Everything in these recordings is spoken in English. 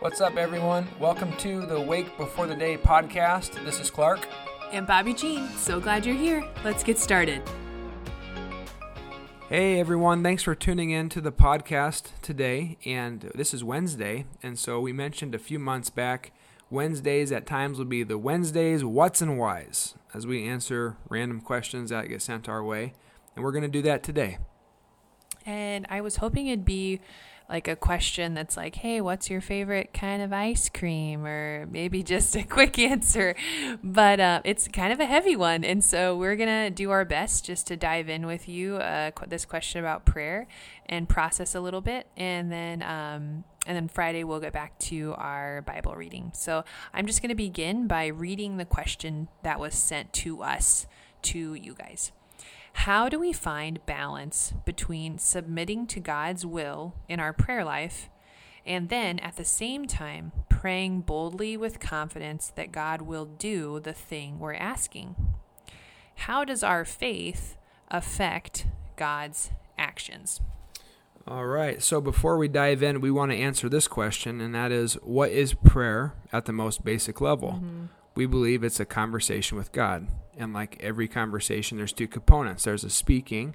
What's up, everyone? Welcome to the Wake Before the Day podcast. This is Klarc. And Bobbie Jean. So glad you're here. Let's get started. Hey, everyone. Thanks for tuning in to the podcast today. And this is Wednesday. And so we mentioned a few months back Wednesdays at times will be the Wednesdays What's and Whys as we answer random questions that get sent our way. And we're going to do that today. And I was hoping it'd be like a question that's like, hey, what's your favorite kind of ice cream? Or maybe just a quick answer. But uh, it's kind of a heavy one. And so we're going to do our best just to dive in with you uh, this question about prayer and process a little bit. And then, um, and then Friday we'll get back to our Bible reading. So I'm just going to begin by reading the question that was sent to us, to you guys. How do we find balance between submitting to God's will in our prayer life and then at the same time praying boldly with confidence that God will do the thing we're asking? How does our faith affect God's actions? All right. So before we dive in, we want to answer this question, and that is what is prayer at the most basic level? Mm-hmm. We believe it's a conversation with God. And like every conversation, there's two components there's a speaking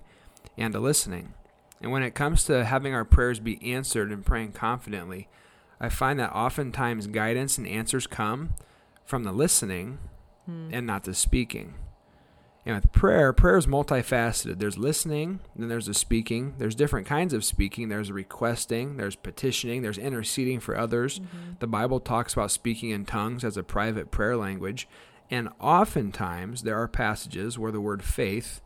and a listening. And when it comes to having our prayers be answered and praying confidently, I find that oftentimes guidance and answers come from the listening hmm. and not the speaking. And with prayer, prayer is multifaceted. There's listening, then there's the speaking. There's different kinds of speaking. There's requesting, there's petitioning, there's interceding for others. Mm-hmm. The Bible talks about speaking in tongues as a private prayer language. And oftentimes, there are passages where the word faith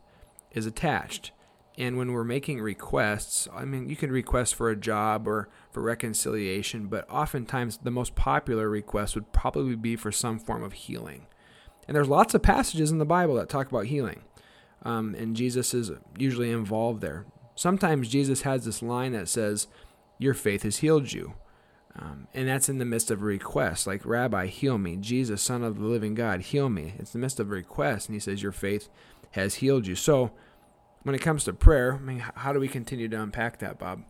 is attached. And when we're making requests, I mean, you can request for a job or for reconciliation, but oftentimes the most popular request would probably be for some form of healing. And there's lots of passages in the Bible that talk about healing. Um, and Jesus is usually involved there. Sometimes Jesus has this line that says, Your faith has healed you. Um, and that's in the midst of a request, like, Rabbi, heal me. Jesus, Son of the living God, heal me. It's in the midst of a request, and he says, Your faith has healed you. So, when it comes to prayer, I mean, how do we continue to unpack that, Bob?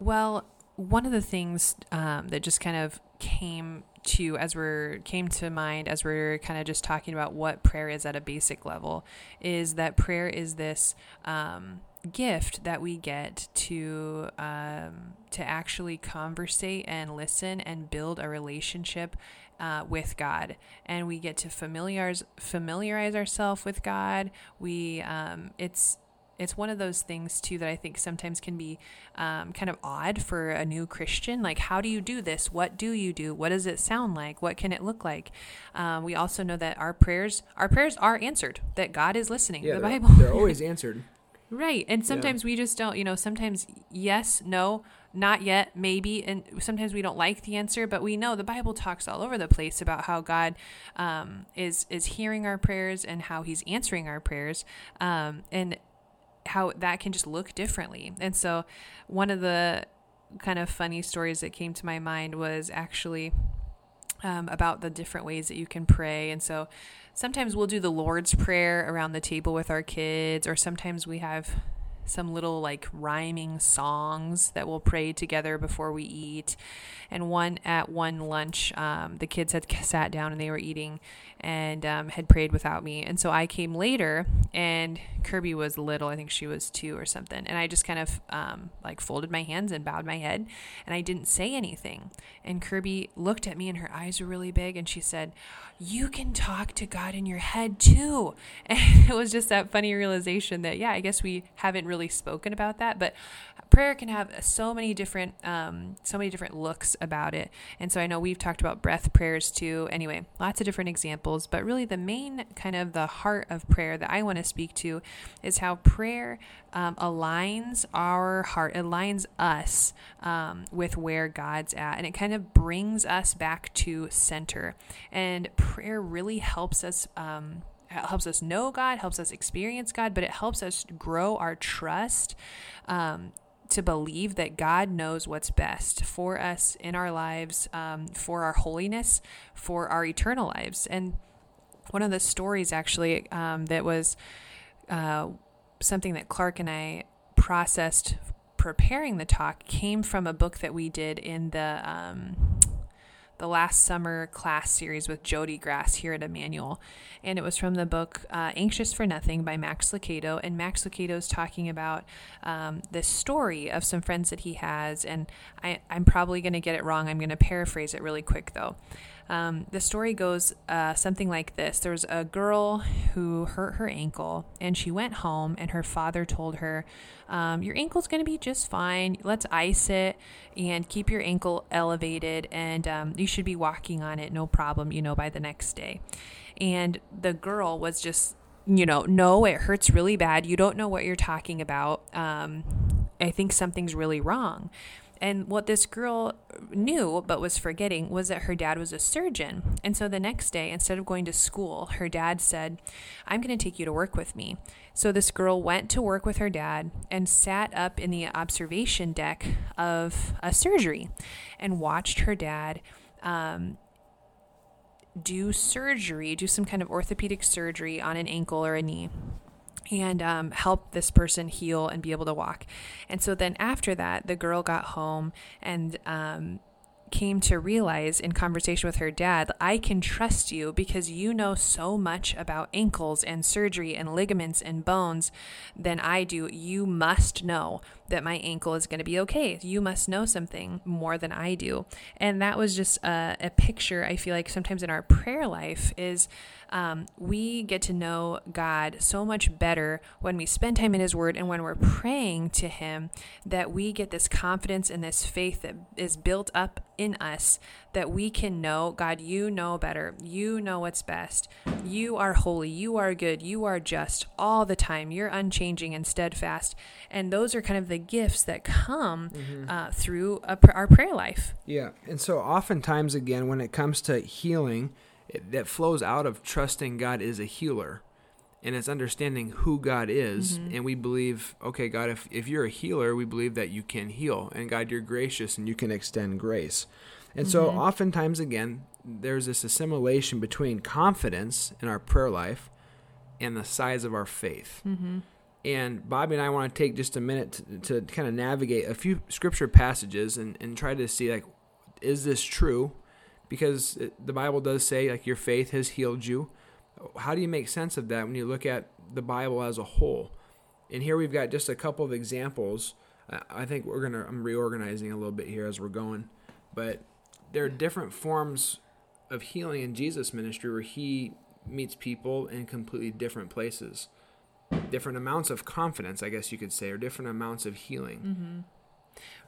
Well, one of the things um, that just kind of came to as we're came to mind as we're kind of just talking about what prayer is at a basic level is that prayer is this um, gift that we get to um, to actually conversate and listen and build a relationship uh, with God, and we get to familiarize familiarize ourselves with God. We um, it's it's one of those things too that I think sometimes can be um, kind of odd for a new Christian. Like, how do you do this? What do you do? What does it sound like? What can it look like? Um, we also know that our prayers, our prayers are answered. That God is listening. Yeah, the they're, Bible, they're always answered. right, and sometimes yeah. we just don't. You know, sometimes yes, no, not yet, maybe, and sometimes we don't like the answer, but we know the Bible talks all over the place about how God um, is is hearing our prayers and how He's answering our prayers, um, and how that can just look differently. And so, one of the kind of funny stories that came to my mind was actually um, about the different ways that you can pray. And so, sometimes we'll do the Lord's Prayer around the table with our kids, or sometimes we have some little like rhyming songs that we'll pray together before we eat. And one at one lunch, um, the kids had sat down and they were eating and um, had prayed without me. And so I came later, and Kirby was little. I think she was two or something. And I just kind of um, like folded my hands and bowed my head, and I didn't say anything. And Kirby looked at me, and her eyes were really big, and she said, You can talk to God in your head too. And it was just that funny realization that, yeah, I guess we haven't really spoken about that, but prayer can have so many different, um, so many different looks about it. And so I know we've talked about breath prayers too. Anyway, lots of different examples but really the main kind of the heart of prayer that I want to speak to is how prayer um, aligns our heart, aligns us um, with where God's at, and it kind of brings us back to center. And prayer really helps us. Um, helps us know God, helps us experience God, but it helps us grow our trust um, to believe that God knows what's best for us in our lives, um, for our holiness, for our eternal lives. And one of the stories actually um, that was uh, something that Klarc and I processed preparing the talk came from a book that we did in the um, the last summer class series with Jody Grass here at Emmanuel. And it was from the book uh, Anxious for Nothing by Max Lucado. And Max Lucado is talking about um, this story of some friends that he has. And I, I'm probably going to get it wrong. I'm going to paraphrase it really quick, though. Um, the story goes uh, something like this There was a girl who hurt her ankle, and she went home, and her father told her, um, Your ankle's going to be just fine. Let's ice it and keep your ankle elevated, and um, you should be walking on it, no problem, you know, by the next day. And the girl was just you know, no, it hurts really bad. You don't know what you're talking about. Um, I think something's really wrong. And what this girl knew but was forgetting was that her dad was a surgeon. And so the next day, instead of going to school, her dad said, I'm going to take you to work with me. So this girl went to work with her dad and sat up in the observation deck of a surgery and watched her dad. Um, do surgery, do some kind of orthopedic surgery on an ankle or a knee and um, help this person heal and be able to walk. And so then after that, the girl got home and um, came to realize in conversation with her dad, I can trust you because you know so much about ankles and surgery and ligaments and bones than I do. You must know that my ankle is going to be okay. You must know something more than I do. And that was just a, a picture I feel like sometimes in our prayer life is um, we get to know God so much better when we spend time in His Word and when we're praying to Him that we get this confidence and this faith that is built up in us that we can know God, you know better. You know what's best. You are holy. You are good. You are just all the time. You're unchanging and steadfast. And those are kind of the gifts that come mm-hmm. uh, through a, our prayer life. Yeah. And so, oftentimes, again, when it comes to healing, it, that flows out of trusting God is a healer and it's understanding who God is. Mm-hmm. And we believe, okay, God, if, if you're a healer, we believe that you can heal. And God, you're gracious and you can extend grace. And mm-hmm. so, oftentimes, again, there's this assimilation between confidence in our prayer life and the size of our faith. Mm-hmm. And Bobbie and I want to take just a minute to, to kind of navigate a few scripture passages and, and try to see, like, is this true? because the Bible does say like your faith has healed you. How do you make sense of that when you look at the Bible as a whole? And here we've got just a couple of examples. I think we're gonna I'm reorganizing a little bit here as we're going, but there are different forms of healing in Jesus' ministry where he meets people in completely different places, different amounts of confidence, I guess you could say, or different amounts of healing. Mm-hmm.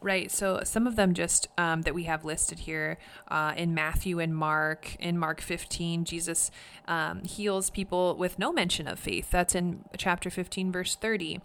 Right. So some of them just um, that we have listed here uh, in Matthew and Mark. In Mark 15, Jesus um, heals people with no mention of faith. That's in chapter 15, verse 30.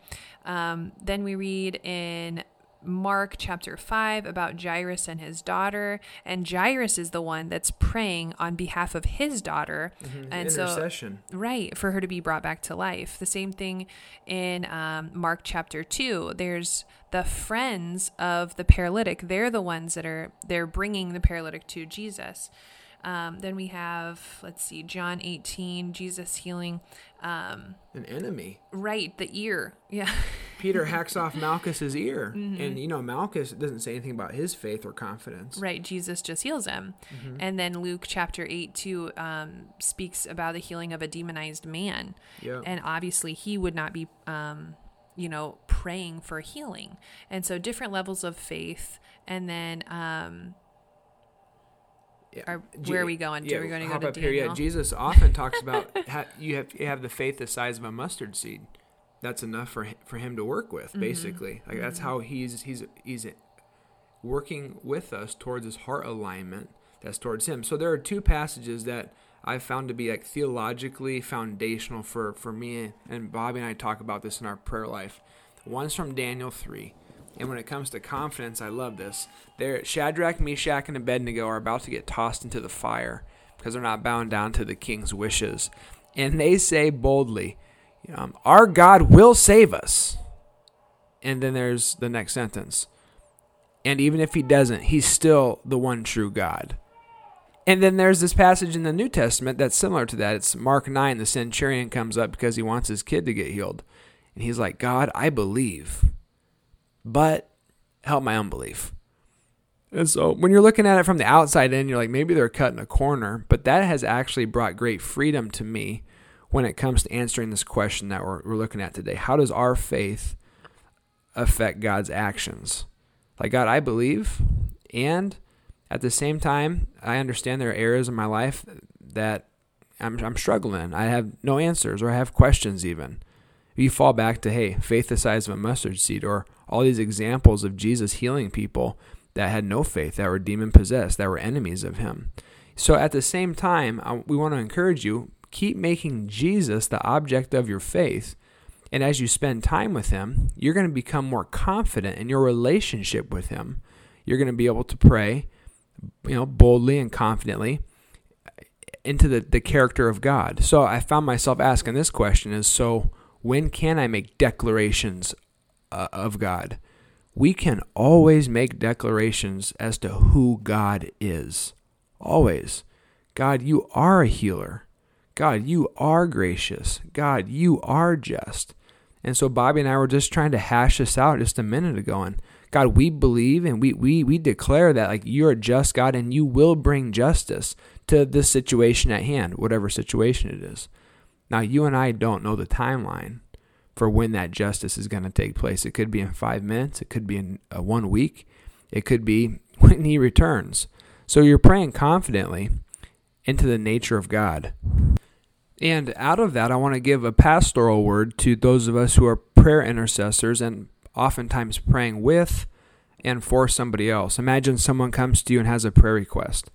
Um, then we read in Mark chapter 5 about Jairus and his daughter. And Jairus is the one that's praying on behalf of his daughter. Mm-hmm. And Intercession. So, right, for her to be brought back to life. The same thing in um, Mark chapter 2. There's the friends of the paralytic. They're the ones that are, they're bringing the paralytic to Jesus. Um, then we have, let's see, John 18, Jesus healing um, an enemy. Right, the ear. Yeah. Peter hacks off Malchus's ear, mm-hmm. and you know Malchus doesn't say anything about his faith or confidence. Right, Jesus just heals him, mm-hmm. and then Luke chapter eight two um, speaks about the healing of a demonized man. Yeah. And obviously, he would not be. Um, you know, praying for healing. And so different levels of faith. And then um, are, where are we going? Yeah, are we going to go to up Daniel? Here? Yeah, Jesus often talks about how you have you have the faith the size of a mustard seed. That's enough for for him to work with. Mm-hmm. Basically, like mm-hmm. that's how he's he's he's working with us towards his heart alignment. That's towards him. So there are two passages that I've found to be like theologically foundational for for me and Bobbie and I talk about this in our prayer life. One's from Daniel three and when it comes to confidence, I love this. There, Shadrach, Meshach, and Abednego are about to get tossed into the fire because they're not bound down to the king's wishes. And they say boldly, um, Our God will save us. And then there's the next sentence. And even if he doesn't, he's still the one true God. And then there's this passage in the New Testament that's similar to that. It's Mark 9. The centurion comes up because he wants his kid to get healed. And he's like, God, I believe but help my unbelief. And so when you're looking at it from the outside in, you're like, maybe they're cutting a corner. But that has actually brought great freedom to me when it comes to answering this question that we're, we're looking at today. How does our faith affect God's actions? Like, God, I believe. And at the same time, I understand there are areas in my life that I'm, I'm struggling. I have no answers or I have questions even. You fall back to, hey, faith the size of a mustard seed, or all these examples of Jesus healing people that had no faith, that were demon possessed, that were enemies of him. So at the same time, we want to encourage you keep making Jesus the object of your faith. And as you spend time with him, you're going to become more confident in your relationship with him. You're going to be able to pray, you know, boldly and confidently into the, the character of God. So I found myself asking this question is so when can I make declarations uh, of God? we can always make declarations as to who God is. Always. God, you are a healer. God, you are gracious. God, you are just. And so Bobbie and I were just trying to hash this out just a minute ago. And God, we believe and we, we, we declare that like you're a just God and you will bring justice to this situation at hand, whatever situation it is. Now, you and I don't know the timeline for when that justice is going to take place. It could be in five minutes, it could be in uh, one week, it could be when he returns. So you're praying confidently into the nature of God. And out of that, I want to give a pastoral word to those of us who are prayer intercessors and oftentimes praying with and for somebody else. Imagine someone comes to you and has a prayer request.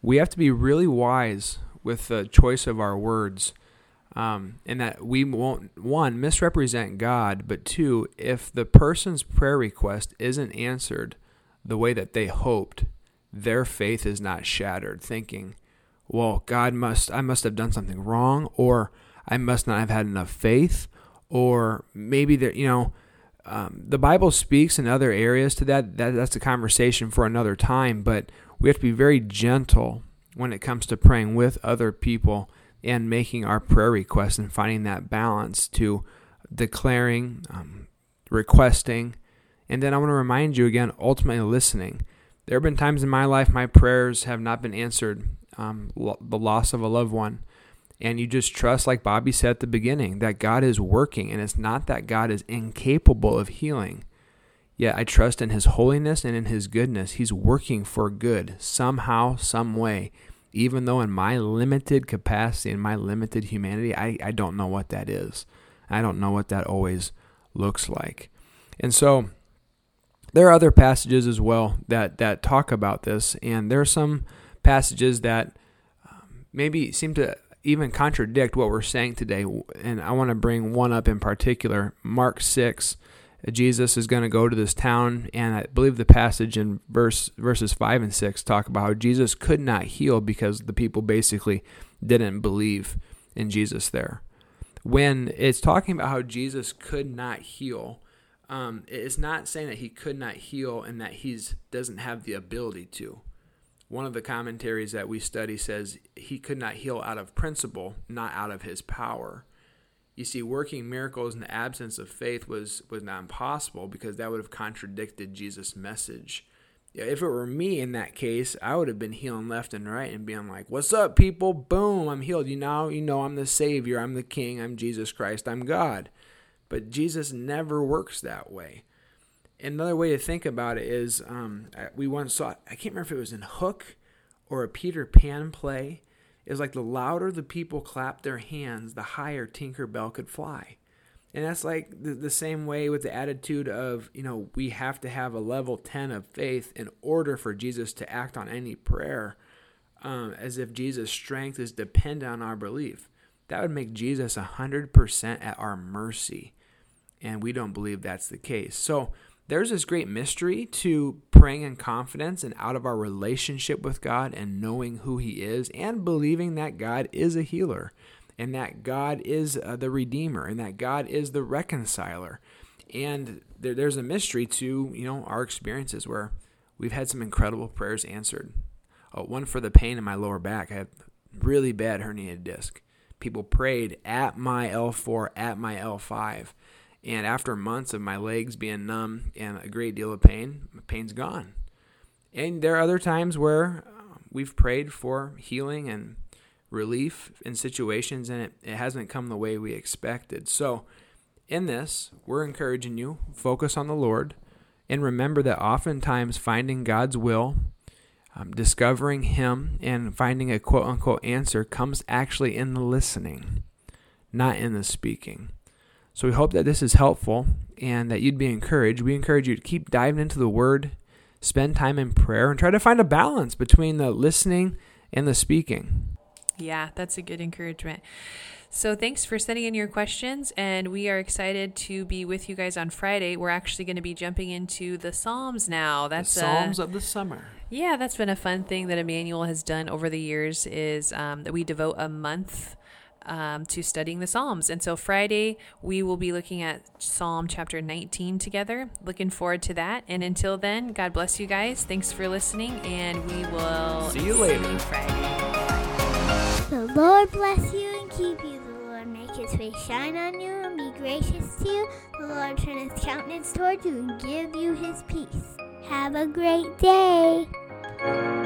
We have to be really wise with the choice of our words um, and that we won't one misrepresent God, but two, if the person's prayer request isn't answered the way that they hoped, their faith is not shattered. Thinking, well, God must I must have done something wrong, or I must not have had enough faith, or maybe there, you know. Um, the Bible speaks in other areas to that. that. That's a conversation for another time, but we have to be very gentle when it comes to praying with other people and making our prayer requests and finding that balance to declaring, um, requesting, and then I want to remind you again, ultimately listening. There have been times in my life my prayers have not been answered, um, lo- the loss of a loved one. And you just trust, like Bobbie said at the beginning, that God is working. And it's not that God is incapable of healing. Yet I trust in His holiness and in His goodness. He's working for good somehow, some way even though in my limited capacity and my limited humanity, I, I don't know what that is. I don't know what that always looks like. And so there are other passages as well that, that talk about this, and there are some passages that um, maybe seem to even contradict what we're saying today. And I want to bring one up in particular Mark 6 Jesus is going to go to this town, and I believe the passage in verse verses five and six talk about how Jesus could not heal because the people basically didn't believe in Jesus there. When it's talking about how Jesus could not heal, um, it's not saying that he could not heal and that he doesn't have the ability to. One of the commentaries that we study says he could not heal out of principle, not out of his power. You see, working miracles in the absence of faith was, was not impossible because that would have contradicted Jesus' message. If it were me in that case, I would have been healing left and right and being like, "What's up, people? Boom, I'm healed. You know, you know, I'm the Savior. I'm the King. I'm Jesus Christ. I'm God." But Jesus never works that way. Another way to think about it is, um, we once saw. I can't remember if it was in Hook or a Peter Pan play is like the louder the people clapped their hands, the higher Tinker Bell could fly. And that's like the, the same way with the attitude of, you know, we have to have a level 10 of faith in order for Jesus to act on any prayer, um, as if Jesus' strength is dependent on our belief. That would make Jesus 100% at our mercy. And we don't believe that's the case. So, there's this great mystery to praying in confidence and out of our relationship with God and knowing who He is and believing that God is a healer and that God is uh, the Redeemer and that God is the reconciler. And there, there's a mystery to you know our experiences where we've had some incredible prayers answered. Uh, one for the pain in my lower back. I have really bad herniated disc. People prayed at my L4, at my L5 and after months of my legs being numb and a great deal of pain, my pain's gone. And there are other times where uh, we've prayed for healing and relief in situations and it, it hasn't come the way we expected. So, in this, we're encouraging you focus on the Lord and remember that oftentimes finding God's will, um, discovering Him, and finding a quote unquote answer comes actually in the listening, not in the speaking. So, we hope that this is helpful and that you'd be encouraged. We encourage you to keep diving into the Word spend time in prayer and try to find a balance between the listening and the speaking. Yeah, that's a good encouragement. So thanks for sending in your questions, and we are excited to be with you guys on Friday. We're actually going to be jumping into the Psalms now. That's the Psalms a, of the summer. Yeah, that's been a fun thing that Emmanuel has done over the years. Is um, that we devote a month um, to studying the Psalms. And so Friday, we will be looking at Psalm chapter 19 together. Looking forward to that. And until then, God bless you guys. Thanks for listening, and we will see you later. See you Friday. The Lord bless you and keep you. The Lord make his face shine on you and be gracious to you. The Lord turn his countenance toward you and give you his peace. Have a great day.